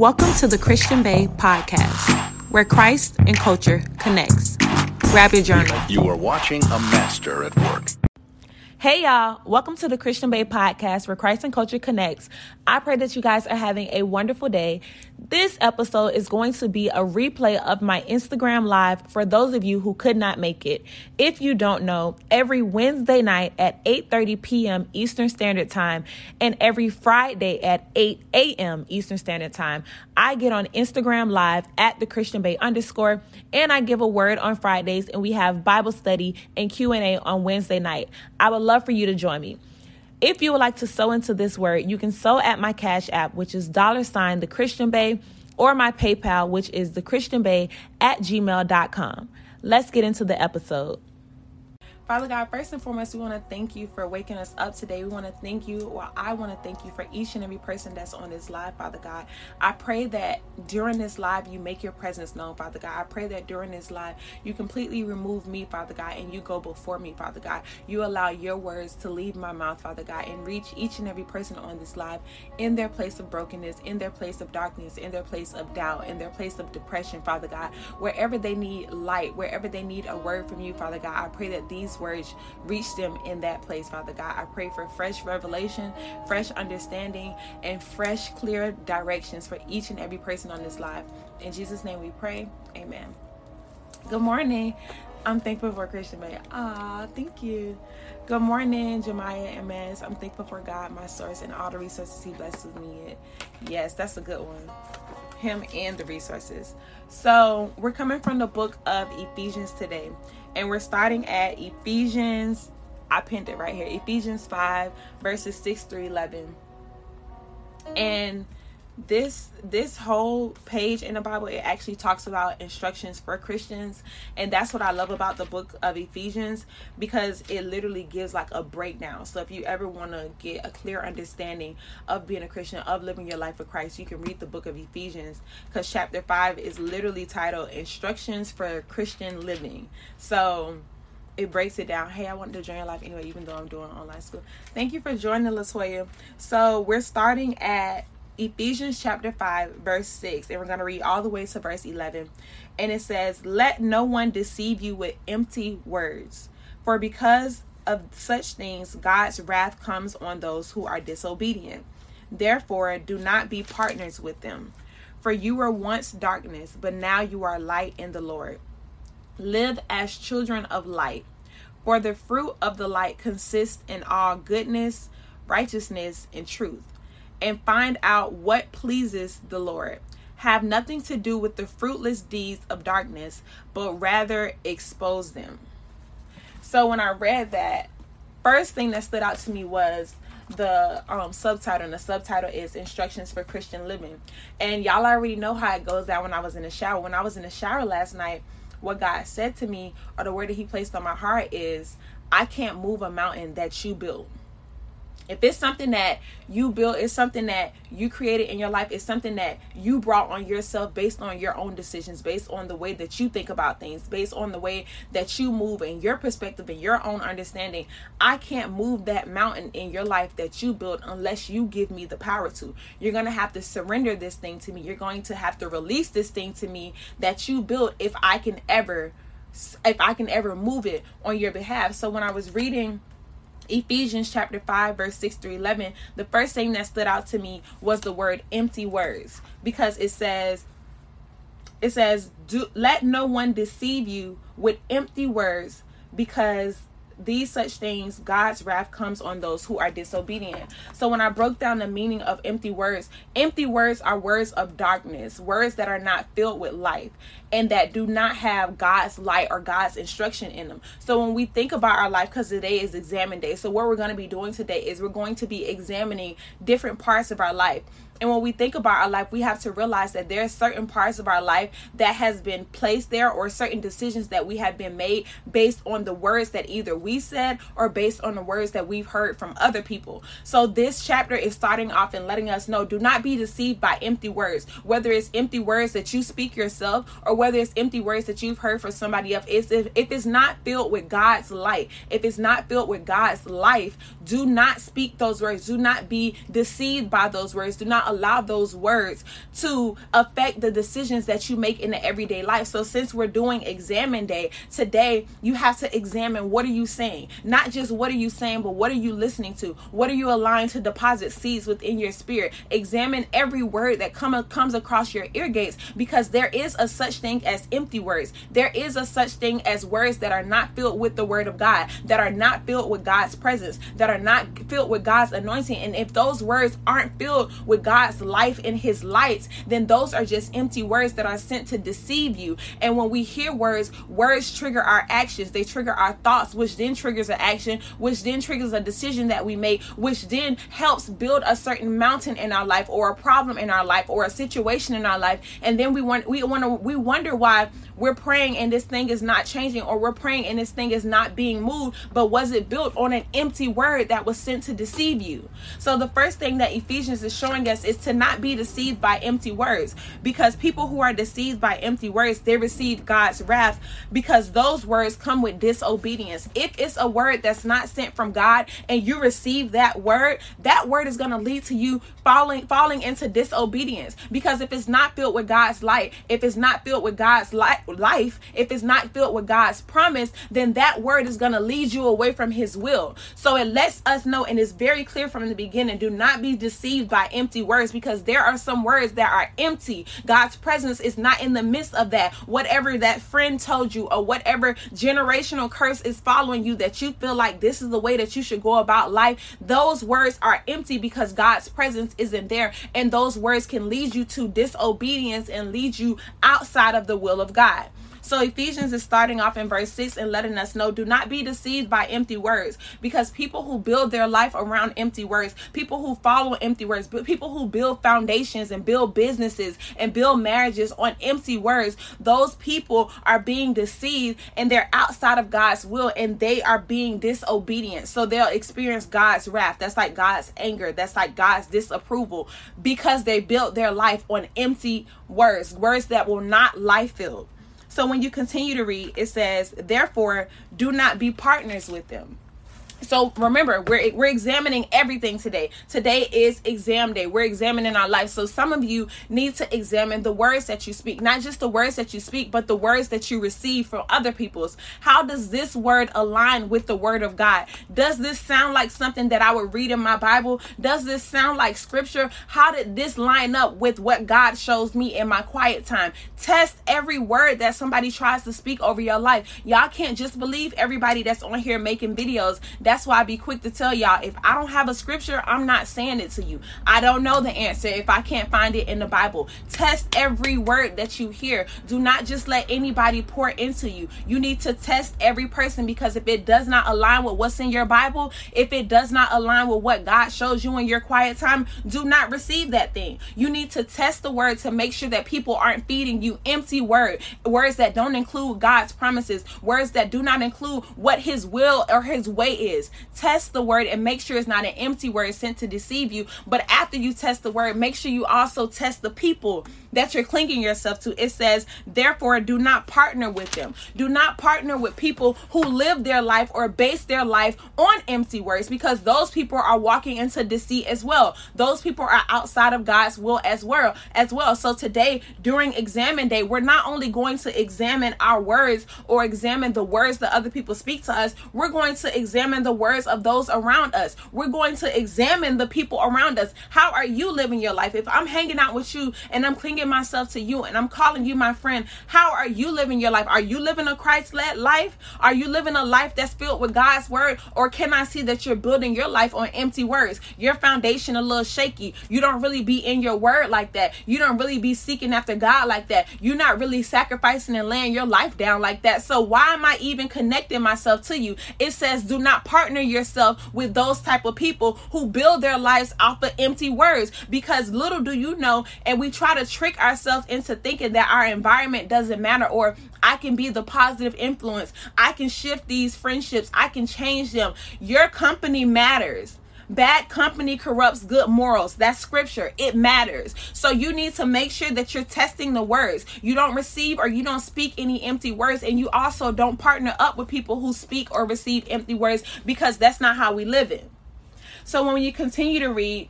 Welcome to the Christian Bae podcast, where Christ and culture connects. Grab your journal. You are watching a master at work. Hey y'all, welcome to the Christian Bae podcast where Christ and culture connects. I pray that you guys are having a wonderful day. This episode is going to be a replay of my Instagram live for those of you who could not make it. If you don't know, every Wednesday night at 8:30 p.m. Eastern Standard Time and every Friday at 8 a.m. Eastern Standard Time, I get on Instagram live at the Christian Bae underscore and I give a word on Fridays and we have Bible study and Q&A on Wednesday night. I would love for you to join me. If you would like to sow into this word, you can sow at my Cash App, which is dollar sign the Christian Bae, or my PayPal, which is the Christian Bae at gmail.com. Let's get into the episode. Father God, first and foremost, we want to thank you for waking us up today. We want to thank you, or I want to thank you for each and every person that's on this live, Father God. I pray that during this live, you make your presence known, Father God. I pray that during this live, you completely remove me, Father God, and you go before me, Father God. You allow your words to leave my mouth, Father God, and reach each and every person on this live in their place of brokenness, in their place of darkness, in their place of doubt, in their place of depression, Father God. Wherever they need light, wherever they need a word from you, Father God, I pray that these words reach them in that place, Father God. I pray for fresh revelation, fresh understanding, and fresh, clear directions for each and every person on this live. In Jesus' name we pray. Amen. Good morning. I'm thankful for Christian Bae. Ah, thank you. Good morning, Jemiah MS. I'm thankful for God, my source, and all the resources He blesses me with. Yes, that's a good one. Him and the resources. So, we're coming from the book of Ephesians today and we're starting at Ephesians. I pinned it right here Ephesians 5, verses 6 through 11. And this this whole page in the bible it actually talks about instructions for christians and that's what i love about the book of ephesians because it literally gives like a breakdown so if you ever want to get a clear understanding of being a christian of living your life for christ you can read the book of ephesians because chapter 5 is literally titled instructions for christian living so it breaks it down. Hey, I wanted to join your life anyway, even though I'm doing online school. Thank you for joining, Latoya. So we're starting at Ephesians chapter 5, verse 6, and we're going to read all the way to verse 11. And it says, Let no one deceive you with empty words, for because of such things, God's wrath comes on those who are disobedient. Therefore, do not be partners with them. For you were once darkness, but now you are light in the Lord. Live as children of light. For the fruit of the light consists in all goodness, righteousness, and truth and find out what pleases the Lord. Have nothing to do with the fruitless deeds of darkness, but rather expose them. So when I read that, first thing that stood out to me was the um, subtitle, and the subtitle is Instructions for Christian Living. And y'all already know how it goes down when I was in the shower. When I was in the shower last night, what God said to me, or the word that He placed on my heart, is I can't move a mountain that you built if it's something that you built it's something that you created in your life it's something that you brought on yourself based on your own decisions based on the way that you think about things based on the way that you move and your perspective and your own understanding i can't move that mountain in your life that you built unless you give me the power to. You're going to have to surrender this thing to me. You're going to have to release this thing to me that you built if i can ever if i can ever move it on your behalf. So when i was reading Ephesians chapter 5, verse 6 through 11, the first thing that stood out to me was the word empty words because it says, it says, do let no one deceive you with empty words because these such things God's wrath comes on those who are disobedient. So when I broke down the meaning of empty words, empty words are words of darkness, words that are not filled with life and that do not have God's light or God's instruction in them. So when we think about our life cuz today is examine day. So what we're going to be doing today is we're going to be examining different parts of our life and when we think about our life, we have to realize that there are certain parts of our life that has been placed there or certain decisions that we have been made based on the words that either we said or based on the words that we've heard from other people. So this chapter is starting off and letting us know do not be deceived by empty words, whether it's empty words that you speak yourself or whether it's empty words that you've heard from somebody else. If, if it's not filled with God's light, if it's not filled with God's life, do not speak those words. Do not be deceived by those words. Do not allow those words to affect the decisions that you make in the everyday life. So, since we're doing examine day today, you have to examine what are you saying? Not just what are you saying, but what are you listening to? What are you allowing to deposit seeds within your spirit? Examine every word that come, comes across your ear gates because there is a such thing as empty words. There is a such thing as words that are not filled with the word of God, that are not filled with God's presence, that are not filled with God's anointing. And if those words aren't filled with God's life and his lights, then those are just empty words that are sent to deceive you. And when we hear words, words trigger our actions, they trigger our thoughts, which then triggers an action, which then triggers a decision that we make, which then helps build a certain mountain in our life or a problem in our life or a situation in our life. And then we want we want to we wonder why we're praying and this thing is not changing or we're praying and this thing is not being moved but was it built on an empty word that was sent to deceive you? So the first thing that ephesians is showing us is to not be deceived by empty words because people who are deceived by empty words they receive god's wrath because those words come with disobedience. If it's a word that's not sent from god and you receive that word that word is going to lead to you falling falling into disobedience. Because if it's not filled with god's light if it's not filled with god's light life, if it's not filled with God's promise, then that word is going to lead you away from His will. So it lets us know, and it's very clear from the beginning do not be deceived by empty words because there are some words that are empty. God's presence is not in the midst of that. Whatever that friend told you, or whatever generational curse is following you that you feel like this is the way that you should go about life, those words are empty because God's presence isn't there. And those words can lead you to disobedience and lead you outside of the will of God. So Ephesians is starting off in verse 6 and letting us know do not be deceived by empty words because people who build their life around empty words, people who follow empty words, but people who build foundations and build businesses and build marriages on empty words, those people are being deceived and they're outside of God's will and they are being disobedient. So they'll experience God's wrath. That's like God's anger. That's like God's disapproval because they built their life on empty words, words that will not life filled. So when you continue to read, it says, Therefore, do not be partners with them. So remember, we're we're examining everything today. Today is exam day. We're examining our life. So some of you need to examine the words that you speak, not just the words that you speak, but the words that you receive from other people's. How does this word align with the word of God? Does this sound like something that I would read in my Bible? Does this sound like scripture? How did this line up with what God shows me in my quiet time? Test every word that somebody tries to speak over your life. Y'all can't just believe everybody that's on here making videos. That's why I be quick to tell y'all if I don't have a scripture, I'm not saying it to you. I don't know the answer if I can't find it in the Bible. Test every word that you hear. Do not just let anybody pour into you. You need to test every person because if it does not align with what's in your Bible, if it does not align with what God shows you in your quiet time, do not receive that thing. You need to test the word to make sure that people aren't feeding you empty word, words that don't include God's promises, words that do not include what his will or his way is is. Test the word and make sure it's not an empty word sent to deceive you. But after you test the word, make sure you also test the people that you're clinging yourself to. It says, therefore, do not partner with them. Do not partner with people who live their life or base their life on empty words because those people are walking into deceit as well. Those people are outside of God's will as well. As well. So today, during examine day, we're not only going to examine our words or examine the words that other people speak to us, we're going to examine the words of those around us. We're going to examine the people around us. How are you living your life? If I'm hanging out with you and I'm clinging myself to you and I'm calling you my friend. How are you living your life? Are you living a Christ led life? Are you living a life that's filled with God's word? Or can I see that you're building your life on empty words? Your foundation a little shaky. You don't really be in your word like that. You don't really be seeking after God like that. You're not really sacrificing and laying your life down like that. So why am I even connecting myself to you? It says do not partner yourself with those type of people who build their lives off of empty words because little do you know and we try to trick ourselves into thinking that our environment doesn't matter or I can be the positive influence. I can shift these friendships. I can change them. Your company matters Bad company corrupts good morals. That's scripture. It matters. So you need to make sure that you're testing the words. You don't receive or you don't speak any empty words. And you also don't partner up with people who speak or receive empty words because that's not how we live in. So when you continue to read,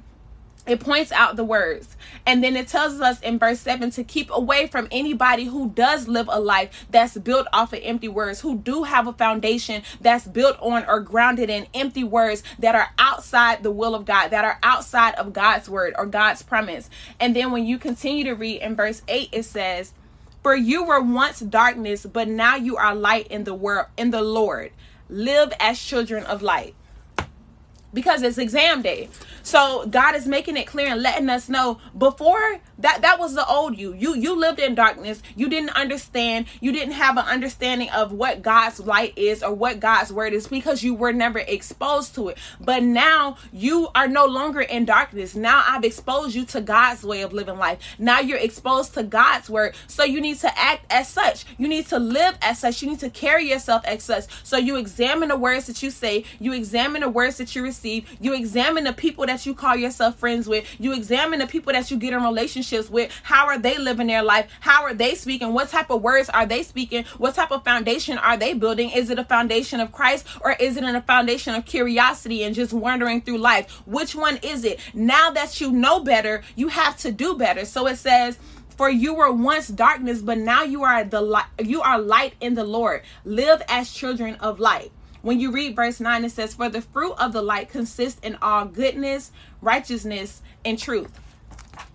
it points out the words. And then it tells us in verse 7 to keep away from anybody who does live a life that's built off of empty words who do have a foundation that's built on or grounded in empty words that are outside the will of god that are outside of god's word or god's promise. And then when you continue to read in verse 8 it says for you were once darkness but now you are light in the world in the lord. Live as children of light because it's exam day. So God is making it clear and letting us know before that that was the old you. You you lived in darkness. You didn't understand. You didn't have an understanding of what God's light is or what God's word is because you were never exposed to it. But now you are no longer in darkness. Now I've exposed you to God's way of living life. Now you're exposed to God's word. So you need to act as such. You need to live as such. You need to carry yourself as such. So you examine the words that you say. You examine the words that you receive. You examine the people that you call yourself friends with. You examine the people that you get in relationships relationships with. How are they living their life? How are they speaking? What type of words are they speaking? What type of foundation are they building? Is it a foundation of christ or is it in a foundation of curiosity and just wandering through life? Which one is it? Now that you know better you have to do better. So it says for you were once darkness but now you are the light you are light in the lord. Live as children of light when you read verse 9 it says for the fruit of the light consists in all goodness righteousness and truth.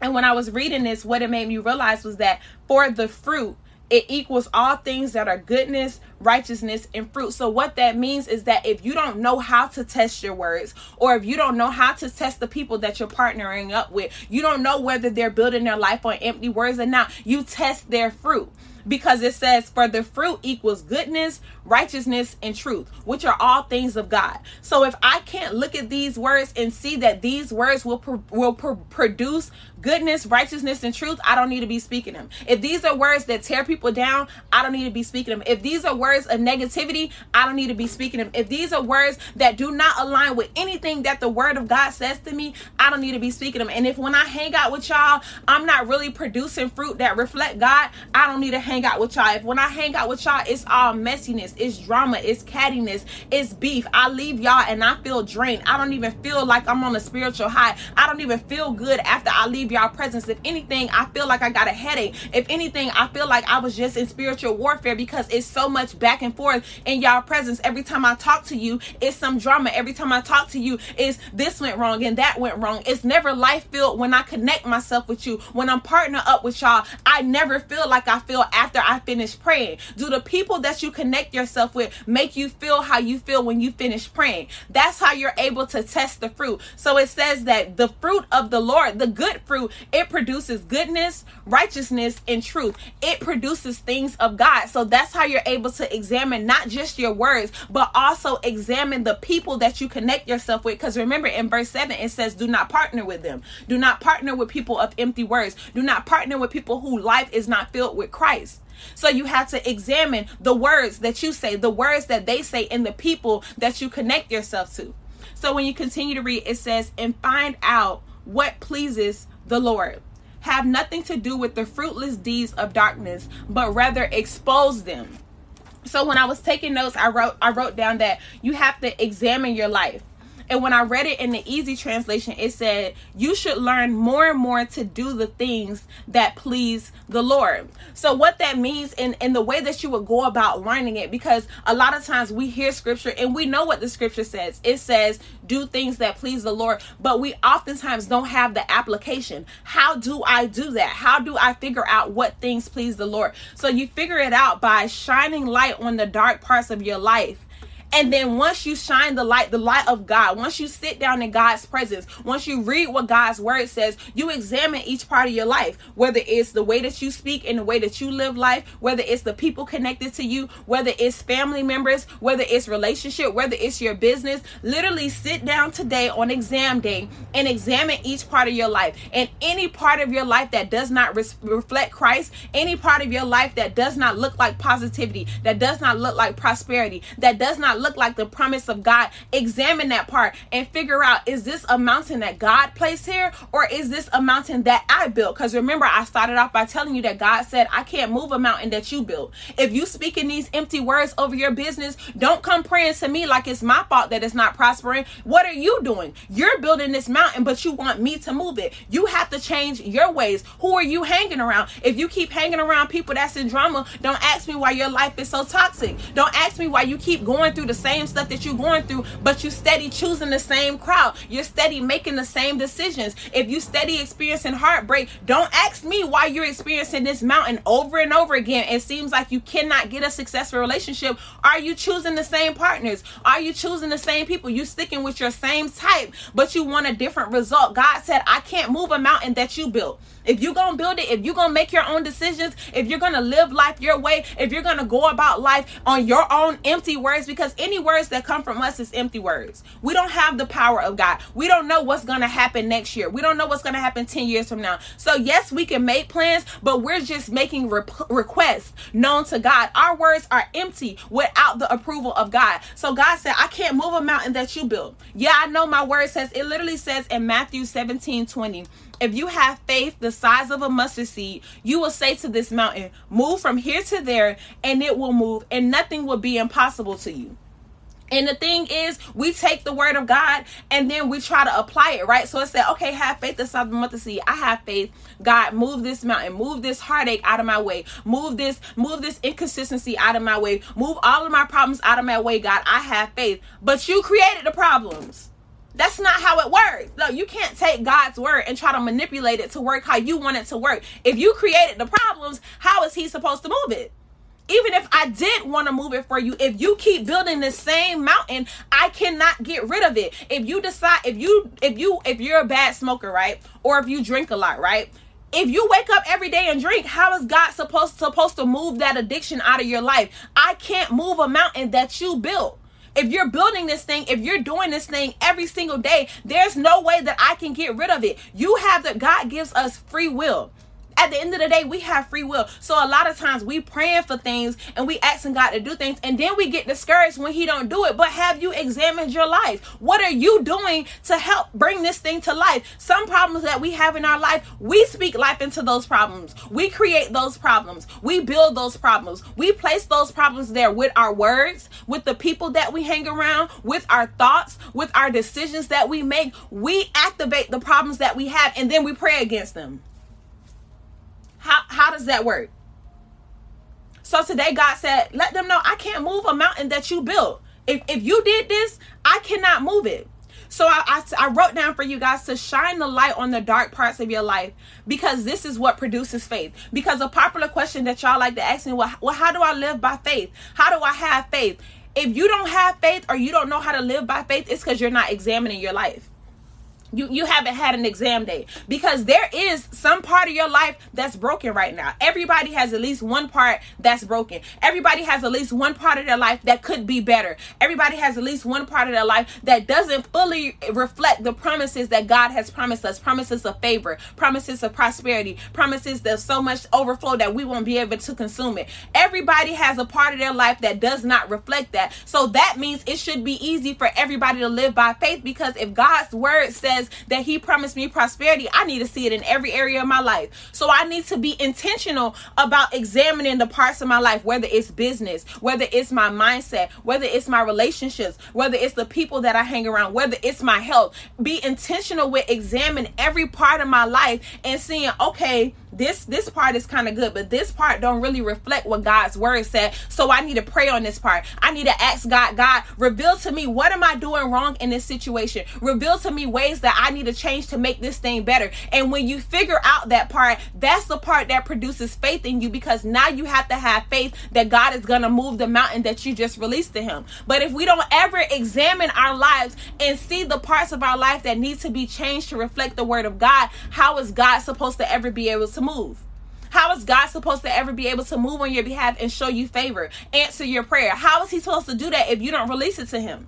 And when I was reading this, what it made me realize was that for the fruit, it equals all things that are goodness, righteousness, and fruit. So, what that means is that if you don't know how to test your words, or if you don't know how to test the people that you're partnering up with, you don't know whether they're building their life on empty words or not, you test their fruit because it says, For the fruit equals goodness, righteousness, and truth, which are all things of God. So if I can't look at these words and see that these words will, will pro- produce goodness, righteousness, and truth, I don't need to be speaking them. If these are words that tear people down, I don't need to be speaking them. If these are words of negativity, I don't need to be speaking them. If these are words that do not align with anything that the word of God says to me, I don't need to be speaking them. And if when I hang out with y'all, I'm not really producing fruit that reflect God, I don't need to hang out with y'all. If when I hang out with y'all, it's all messiness, it's drama, it's cattiness, it's beef. I leave y'all and I feel drained. I don't even feel like I'm on a spiritual high. I don't even feel good after I leave y'all presence. If anything, I feel like I got a headache. If anything, I feel like I was just in spiritual warfare because it's so much back and forth in y'all presence. Every time I talk to you, it's some drama. Every time I talk to you, is this went wrong and that went wrong. It's never life filled when I connect myself with you. When I'm partner up with y'all, I never feel like I feel after I finish praying. Do the people that you connect yourself with make you feel how you feel when you finish praying? That's how you're able to test the fruit. So it says that the fruit of the Lord, the good fruit, it produces goodness, righteousness, and truth. It produces things of God. So that's how you're able to examine not just your words, but also examine the people that you connect yourself with. Because remember, in verse 7, it says, Do not partner with them. Do not partner with people of empty words. Do not partner with people whose life is not filled with Christ. So you have to examine the words that you say, the words that they say, and the people that you connect yourself to. So when you continue to read, it says, and find out what pleases the Lord. Have nothing to do with the fruitless deeds of darkness, but rather expose them. So when I was taking notes, I wrote I wrote down that you have to examine your life. And when I read it in the easy translation, it said, You should learn more and more to do the things that please the Lord. So, what that means in, in the way that you would go about learning it, because a lot of times we hear scripture and we know what the scripture says. It says, Do things that please the Lord, but we oftentimes don't have the application. How do I do that? How do I figure out what things please the Lord? So, you figure it out by shining light on the dark parts of your life and then once you shine the light, the light of God, once you sit down in God's presence, once you read what God's word says, you examine each part of your life, whether it's the way that you speak and the way that you live life, whether it's the people connected to you, whether it's family members, whether it's relationship, whether it's your business. Literally sit down today on exam day and examine each part of your life. And any part of your life that does not res- reflect Christ, any part of your life that does not look like positivity, that does not look like prosperity, that does not look like the promise of God, examine that part and figure out is this a mountain that God placed here or is this a mountain that I built? Because remember, I started off by telling you that God said, I can't move a mountain that you built. If you speak in these empty words over your business, don't come praying to me like it's my fault that it's not prospering. What are you doing? You're building this mountain, but you want me to move it. You have to change your ways. Who are you hanging around? If you keep hanging around people that's in drama, don't ask me why your life is so toxic. Don't ask me why you keep going through the same stuff that you're going through, but you steady choosing the same crowd. You're steady making the same decisions. If you steady experiencing heartbreak, don't ask me why you're experiencing this mountain over and over again. It seems like you cannot get a successful relationship. Are you choosing the same partners? Are you choosing the same people? You sticking with your same type, but you want a different result. God said, I can't move a mountain that you built. If you're going to build it, if you're going to make your own decisions, if you're going to live life your way, if you're going to go about life on your own empty words, because any words that come from us is empty words. We don't have the power of God. We don't know what's going to happen next year. We don't know what's going to happen 10 years from now. So, yes, we can make plans, but we're just making rep- requests known to God. Our words are empty without the approval of God. So, God said, I can't move a mountain that you built. Yeah, I know my word says, it literally says in Matthew 17 20, if you have faith the size of a mustard seed, you will say to this mountain, Move from here to there, and it will move, and nothing will be impossible to you. And the thing is, we take the word of God and then we try to apply it, right? So it said, okay, have faith the size of a mustard seed. I have faith. God, move this mountain, move this heartache out of my way, move this, move this inconsistency out of my way, move all of my problems out of my way, God. I have faith. But you created the problems. That's not how it works. No, you can't take God's word and try to manipulate it to work how you want it to work. If you created the problems, how is He supposed to move it? Even if I did want to move it for you, if you keep building the same mountain, I cannot get rid of it. If you decide, if you, if you, if you're a bad smoker, right, or if you drink a lot, right, if you wake up every day and drink, how is God supposed supposed to move that addiction out of your life? I can't move a mountain that you built if you're building this thing, if you're doing this thing every single day, there's no way that I can get rid of it. You have that God gives us free will at the end of the day, we have free will. So a lot of times we praying for things and we asking God to do things, and then we get discouraged when He don't do it. But have you examined your life? What are you doing to help bring this thing to life? Some problems that we have in our life, we speak life into those problems. We create those problems. We build those problems. We place those problems there with our words, with the people that we hang around, with our thoughts, with our decisions that we make. We activate the problems that we have, and then we pray against them. How how does that work? So today God said, let them know I can't move a mountain that you built. If if you did this, I cannot move it. So I, I, I, wrote down for you guys to shine the light on the dark parts of your life because this is what produces faith. Because a popular question that y'all like to ask me, well, well, how do I live by faith? How do I have faith? If you don't have faith or you don't know how to live by faith, it's because you're not examining your life you you haven't had an exam day. Because there is some part of your life that's broken right now. Everybody has at least one part that's broken. Everybody has at least one part of their life that could be better. Everybody has at least one part of their life that doesn't fully reflect the promises that god has promised us. Promises of favor. Promises of prosperity. Promises there's so much overflow that we won't be able to consume it. Everybody has a part of their life that does not reflect that. So that means it should be easy for everybody to live by faith because if god's word says says that He promised me prosperity, I need to see it in every area of my life. So I need to be intentional about examining the parts of my life, whether it's business, whether it's my mindset, whether it's my relationships, whether it's the people that I hang around, whether it's my health. Be intentional with examining every part of my life and seeing, okay, this this part is kind of good but this part don't really reflect what god's word said so i need to pray on this part i need to ask god god reveal to me what am i doing wrong in this situation reveal to me ways that i need to change to make this thing better and when you figure out that part that's the part that produces faith in you because now you have to have faith that god is going to move the mountain that you just released to him but if we don't ever examine our lives and see the parts of our life that need to be changed to reflect the word of god how is god supposed to ever be able to move? How is God supposed to ever be able to move on your behalf and show you favor, answer your prayer? How is He supposed to do that if you don't release it to Him?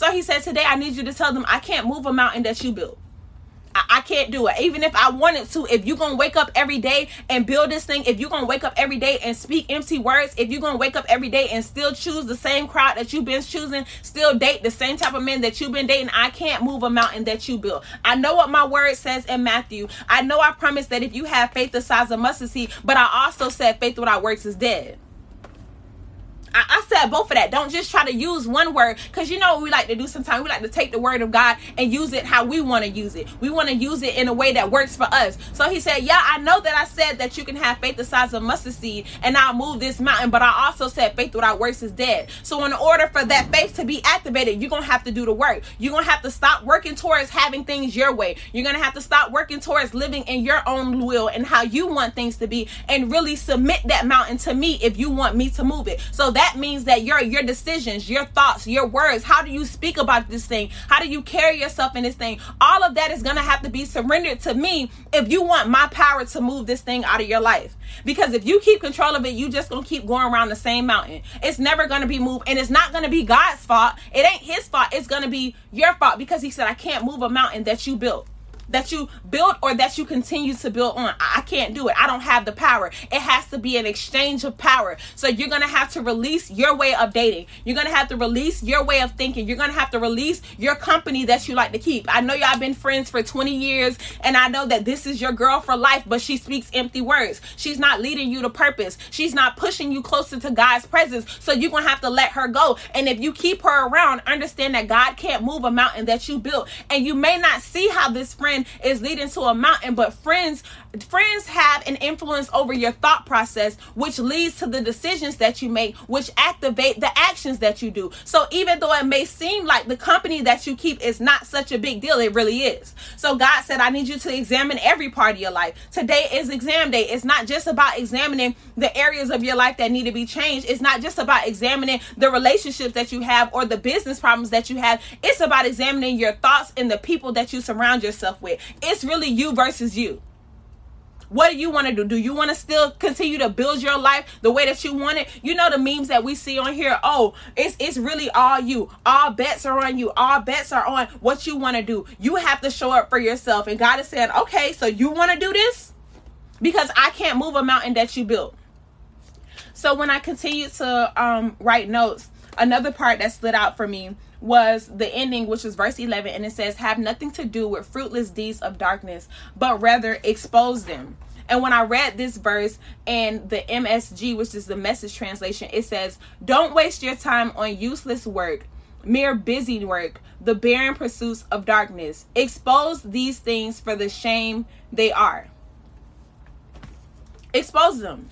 So He said, Today I need you to tell them, I can't move a mountain that you built. I, I can't do it. Even if I wanted to, if you're gonna wake up every day and build this thing, if you're gonna wake up every day and speak empty words, if you're gonna wake up every day and still choose the same crowd that you've been choosing, still date the same type of men that you've been dating, I can't move a mountain that you built. I know what my word says in Matthew. I know I promised that if you have faith the size of mustard seed, but I also said faith without works is dead. I, I, said both of that. Don't just try to use one word because you know we like to do sometimes. We like to take the word of God and use it how we want to use it. We want to use it in a way that works for us. So he said, Yeah, I know that I said that you can have faith the size of mustard seed and I'll move this mountain, but I also said faith without works is dead. So, in order for that faith to be activated, you're going to have to do the work. You're going to have to stop working towards having things your way. You're going to have to stop working towards living in your own will and how you want things to be and really submit that mountain to me if you want me to move it. So, that means that your your decisions, your thoughts, your words, how do you speak about this thing? How do you carry yourself in this thing? All of that is going to have to be surrendered to me if you want my power to move this thing out of your life. Because if you keep control of it, you just going to keep going around the same mountain. It's never going to be moved and it's not going to be God's fault. It ain't his fault. It's going to be your fault because he said I can't move a mountain that you built that you built or that you continue to build on. I can't do it. I don't have the power. It has to be an exchange of power. So you're going to have to release your way of dating. You're going to have to release your way of thinking. You're going to have to release your company that you like to keep. I know y'all been friends for 20 years and I know that this is your girl for life, but she speaks empty words. She's not leading you to purpose. She's not pushing you closer to God's presence. So you're going to have to let her go. And if you keep her around, understand that God can't move a mountain that you built. And you may not see how this friend friend is leading to a mountain, but friends friends have an influence over your thought process which leads to the decisions that you make which activate the actions that you do. So even though it may seem like the company that you keep is not such a big deal it really is. So god said i need you to examine every part of your life. Today is exam day. It's not just about examining the areas of your life that need to be changed. It's not just about examining the relationships that you have or the business problems that you have. It's about examining your thoughts and the people that you surround yourself with it's really you versus you. What do you want to do? Do you want to still continue to build your life the way that you want it? You know the memes that we see on here. Oh, it's it's really all you. All bets are on you. All bets are on what you want to do. You have to show up for yourself. And God is saying, okay, so you want to do this because I can't move a mountain that you built. So when I continued to um, write notes, another part that stood out for me was the ending, which is verse 11, and it says, Have nothing to do with fruitless deeds of darkness, but rather expose them. And when I read this verse and the MSG, which is the message translation, it says, Don't waste your time on useless work, mere busy work, the barren pursuits of darkness. Expose these things for the shame they are. Expose them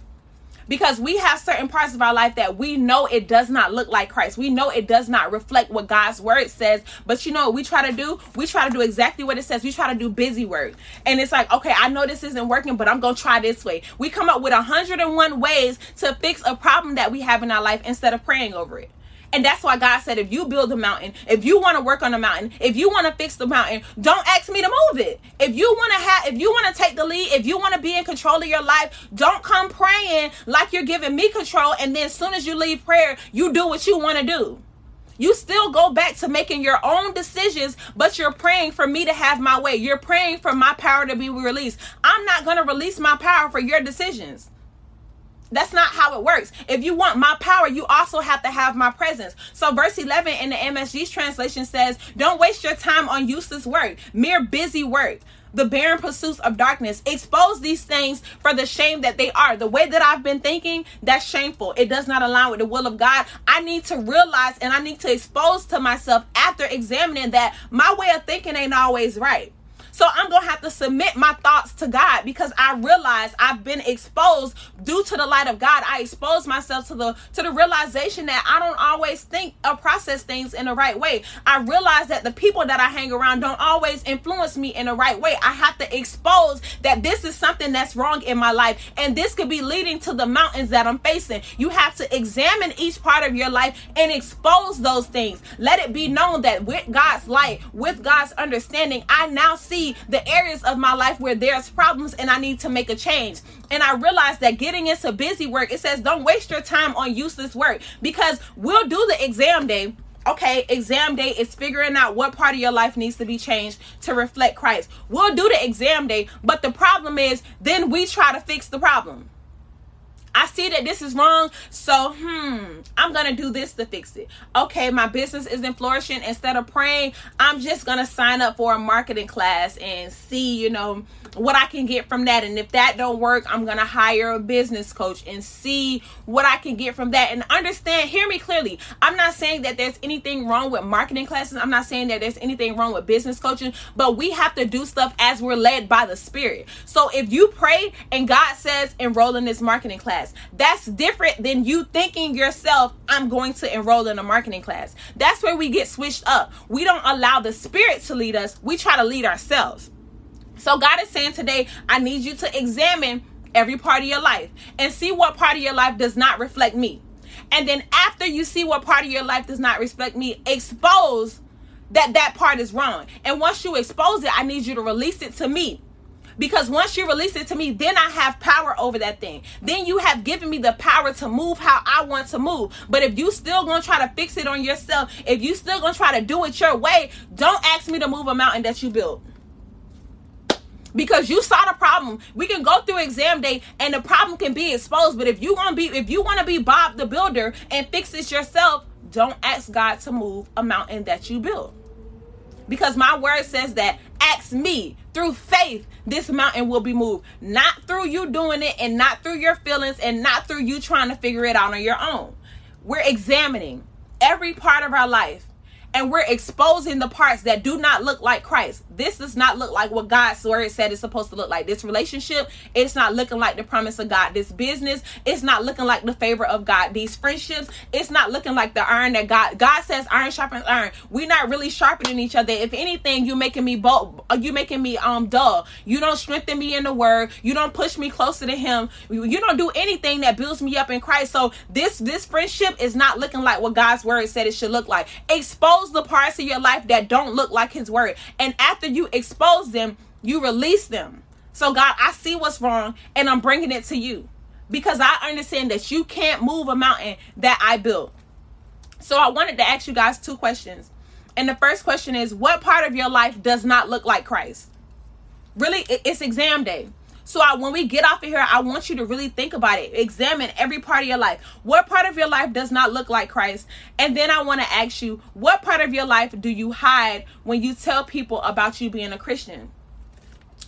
because we have certain parts of our life that we know it does not look like Christ. We know it does not reflect what God's word says. But you know what we try to do? We try to do exactly what it says. We try to do busy work. And it's like, okay, I know this isn't working, but I'm going to try this way. We come up with 101 ways to fix a problem that we have in our life instead of praying over it. And that's why God said, if you build a mountain, if you want to work on a mountain, if you want to fix the mountain, don't ask me to move it. If you want to have, if you want to take the lead, if you want to be in control of your life, don't come praying like you're giving me control. And then as soon as you leave prayer, you do what you want to do. You still go back to making your own decisions, but you're praying for me to have my way. You're praying for my power to be released. I'm not going to release my power for your decisions. That's not how it works. If you want my power, you also have to have my presence. So, verse 11 in the MSG's translation says, Don't waste your time on useless work, mere busy work the barren pursuits of darkness. Expose these things for the shame that they are. The way that I've been thinking, that's shameful. It does not align with the will of God. I need to realize and I need to expose to myself after examining that my way of thinking ain't always right. So I'm going to have to submit my thoughts to God because I realize I've been exposed due to the light of God. I expose myself to the to the realization that I don't always think or process things in the right way. I realize that the people that I hang around don't always influence me in the right way. I have to expose that this is something that's wrong in my life and this could be leading to the mountains that I'm facing. You have to examine each part of your life and expose those things. Let it be known that with God's light, with God's understanding, I now see the areas of my life where there's problems and I need to make a change. And I realized that getting into busy work, it says don't waste your time on useless work because we'll do the exam day Okay, exam day is figuring out what part of your life needs to be changed to reflect Christ. We'll do the exam day, but the problem is then we try to fix the problem. I see that this is wrong, so hmm, I'm gonna do this to fix it. Okay, my business isn't flourishing. Instead of praying, I'm just gonna sign up for a marketing class and see, you know, what I can get from that. And if that don't work, I'm gonna hire a business coach and see what I can get from that. And understand, hear me clearly. I'm not saying that there's anything wrong with marketing classes. I'm not saying that there's anything wrong with business coaching, but we have to do stuff as we're led by the Spirit. So if you pray and God says enroll in this marketing class, that's different than you thinking yourself, I'm going to enroll in a marketing class. That's where we get switched up. We don't allow the Spirit to lead us, we try to lead ourselves. So God is saying today, I need you to examine every part of your life and see what part of your life does not reflect me. And then after you see what part of your life does not reflect me, expose that that part is wrong. And once you expose it, I need you to release it to me. Because once you release it to me, then I have power over that thing. Then you have given me the power to move how I want to move. But if you still gonna try to fix it on yourself, if you still gonna try to do it your way, don't ask me to move a mountain that you built because you saw the problem. We can go through exam day and the problem can be exposed. But if you want to be, if you want to be Bob the Builder and fix this yourself, don't ask God to move a mountain that you build. Because my word says that ask me through faith, this mountain will be moved. Not through you doing it and not through your feelings and not through you trying to figure it out on your own. We're examining every part of our life and we're exposing the parts that do not look like Christ. This does not look like what God's word said it's supposed to look like. This relationship, it's not looking like the promise of God. This business, it's not looking like the favor of God. These friendships, it's not looking like the iron that God God says iron sharpens iron. We're not really sharpening each other. If anything, you're making me bold, you making me um dull. You don't strengthen me in the word. You don't push me closer to him. You don't do anything that builds me up in Christ. So this this friendship is not looking like what God's word said it should look like. Expose the parts of your life that don't look like his word. And after you expose them, you release them. So, God, I see what's wrong and I'm bringing it to you because I understand that you can't move a mountain that I built. So, I wanted to ask you guys two questions. And the first question is What part of your life does not look like Christ? Really, it's exam day. So I, when we get off of here, I want you to really think about it. Examine every part of your life. What part of your life does not look like Christ? And then I want to ask you, what part of your life do you hide when you tell people about you being a Christian?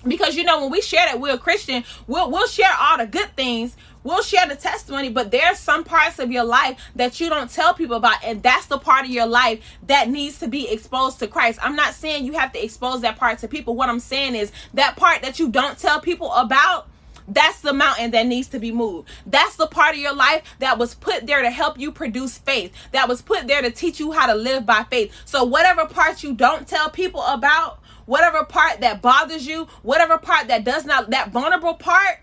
Because you know, when we share that we're a Christian, we'll we'll share all the good things, we'll share the testimony, but there's some parts of your life that you don't tell people about, and that's the part of your life that needs to be exposed to Christ. I'm not saying you have to expose that part to people. What I'm saying is that part that you don't tell people about. That's the mountain that needs to be moved. That's the part of your life that was put there to help you produce faith, that was put there to teach you how to live by faith. So, whatever parts you don't tell people about, whatever part that bothers you, whatever part that does not, that vulnerable part,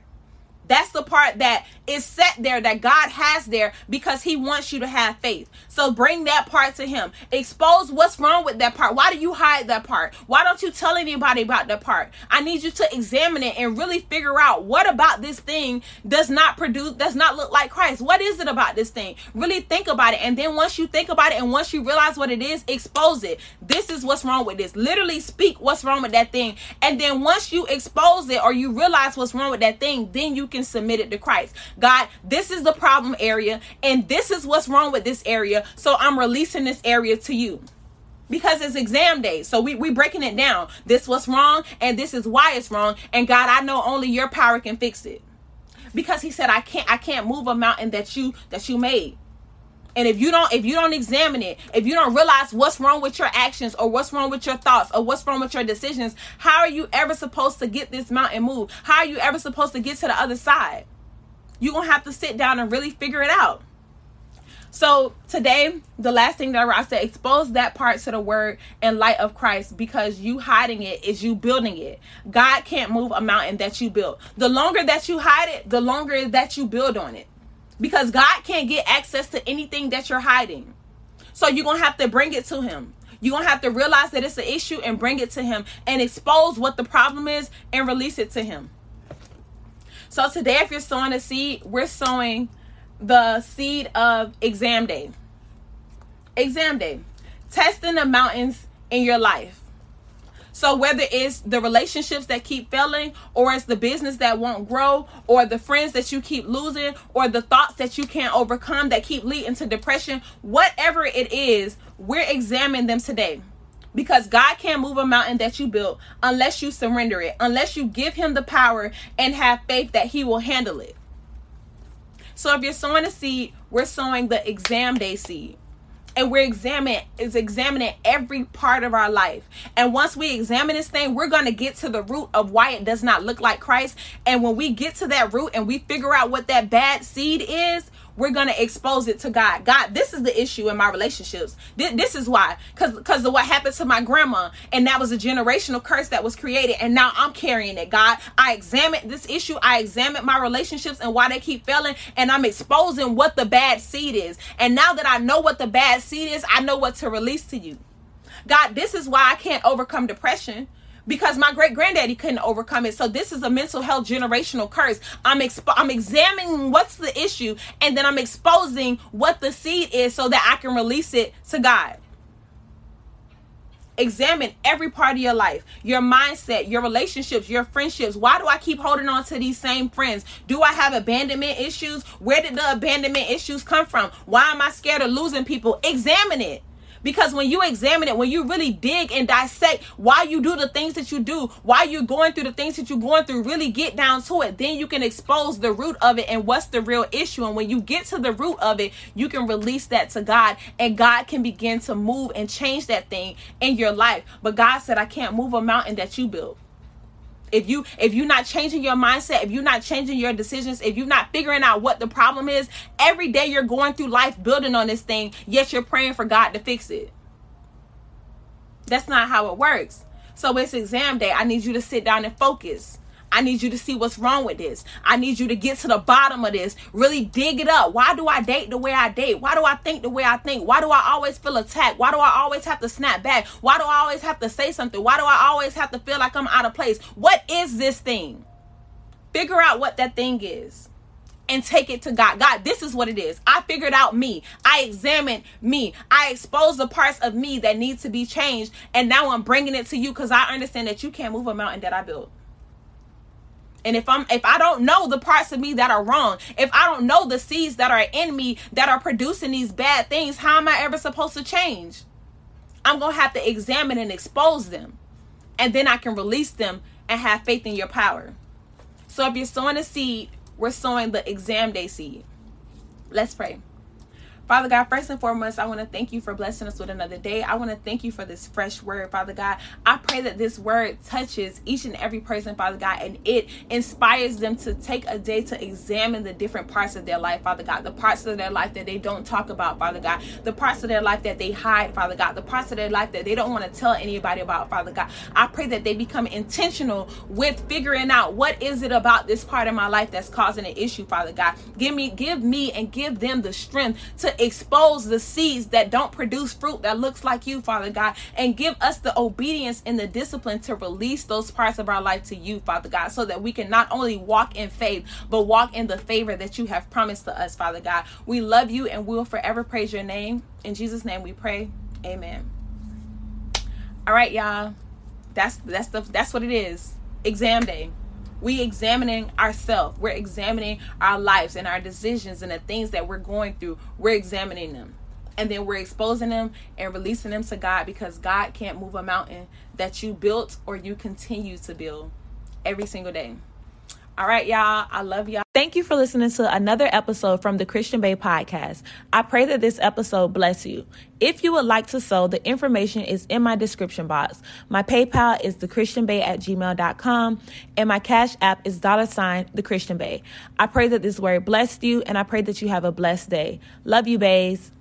that's the part that is set there that God has there because He wants you to have faith. So bring that part to Him. Expose what's wrong with that part. Why do you hide that part? Why don't you tell anybody about that part? I need you to examine it and really figure out what about this thing does not produce, does not look like Christ. What is it about this thing? Really think about it. And then once you think about it and once you realize what it is, expose it. This is what's wrong with this. Literally speak what's wrong with that thing. And then once you expose it or you realize what's wrong with that thing, then you can submit it to Christ. God, this is the problem area, and this is what's wrong with this area. So I'm releasing this area to you because it's exam day. So we we breaking it down. This was wrong, and this is why it's wrong. And God, I know only your power can fix it. Because he said I can't I can't move a mountain that you that you made. And if you don't if you don't examine it, if you don't realize what's wrong with your actions or what's wrong with your thoughts or what's wrong with your decisions, how are you ever supposed to get this mountain moved? How are you ever supposed to get to the other side? You're going to have to sit down and really figure it out. So today, the last thing that I said, expose that part to the word and light of Christ because you hiding it is you building it. God can't move a mountain that you built. The longer that you hide it, the longer that you build on it. Because God can't get access to anything that you're hiding. So you're going to have to bring it to him. You're going to have to realize that it's an issue and bring it to him and expose what the problem is and release it to him. So today, if you're sowing a seed, we're sowing the seed of exam day. Exam day. testing the mountains in your life. So whether it's the relationships that keep failing, or it's the business that won't grow, or the friends that you keep losing, or the thoughts that you can't overcome that keep leading to depression, whatever it is, we're examining them today. Because God can't move a mountain that you built unless you surrender it, unless you give him the power and have faith that he will handle it. So if you're sowing a seed, we're sowing the exam day seed and we're examining is examining every part of our life. And once we examine this thing, we're to get to the root of why it does not look like Christ. And when we get to that root and we figure out what that bad seed is, we're to expose it to God. God, this is the issue in my relationships. This, this is why. Because because of what happened to my grandma. And that was a generational curse that was created. And now I'm carrying it, God. I examined this issue. I examined my relationships and why they keep failing. And I'm exposing what the bad seed is. And now that I know what the bad seed is, I know what to release to you. God, this is why I can't overcome depression because my great granddaddy couldn't overcome it. So this is a mental health generational curse. I'm exp- I'm examining what's the issue and then I'm exposing what the seed is so that I can release it to God. Examine every part of your life, your mindset, your relationships, your friendships. Why do I keep holding on to these same friends? Do I have abandonment issues? Where did the abandonment issues come from? Why am I scared of losing people? Examine it. Because when you examine it, when you really dig and dissect why you do the things that you do, why you're going through the things that you're going through, really get down to it, then you can expose the root of it and what's the real issue. And when you get to the root of it, you can release that to God and God can begin to move and change that thing in your life. But God said, I can't move a mountain that you built if you if you're not changing your mindset if you're not changing your decisions if you're not figuring out what the problem is every day you're going through life building on this thing yet you're praying for god to fix it. That's not how it works. So it's exam day. I need you to sit down and focus I need you to see what's wrong with this. I need you to get to the bottom of this. Really dig it up. Why do I date the way I date? Why do I think the way I think? Why do I always feel attacked? Why do I always have to snap back? Why do I always have to say something? Why do I always have to feel like I'm out of place? What is this thing? Figure out what that thing is and take it to God. God, this is what it is. I figured out me. I examined me. I exposed the parts of me that need to be changed. And now I'm bringing it to you because I understand that you can't move a mountain that I built. And if I'm if I don't know the parts of me that are wrong, if I don't know the seeds that are in me that are producing these bad things, how am I ever supposed to change? I'm to have to examine and expose them. And then I can release them and have faith in your power. So if you're sowing a seed, we're sowing the exam day seed. Let's pray. Father God, first and foremost, I want to thank you for blessing us with another day. I want to thank you for this fresh word, Father God. I pray that this word touches each and every person, Father God, and it inspires them to take a day to examine the different parts of their life, Father God, the parts of their life that they don't talk about, Father God, the parts of their life that they hide, Father God, the parts of their life that they don't want to tell anybody about, Father God. I pray that they become intentional with figuring out what is it about this part of my life that's causing an issue, Father God. Give me, give me, and give them the strength to expose the seeds that don't produce fruit that looks like you, Father God, and give us the obedience and the discipline to release those parts of our life to you, Father God, so that we can not only walk in faith, but walk in the favor that you have promised to us, Father God. We love you and we will forever praise your name. In Jesus' name we pray. Amen. All right, y'all. That's that's the that's what it is. Exam day we examining ourselves. We're examining our lives and our decisions and the things that we're going through. We're examining them. And then we're exposing them and releasing them to God because God can't move a mountain that you built or you continue to build every single day. All right, y'all. I love y'all. Thank you for listening to another episode from the Christian Bae podcast. I pray that this episode bless you. If you would like to sow, the information is in my description box. My PayPal is thechristianbae at gmail.com and my cash app is dollar sign the Christian Bae. I pray that this word blessed you and I pray that you have a blessed day. Love you, bays.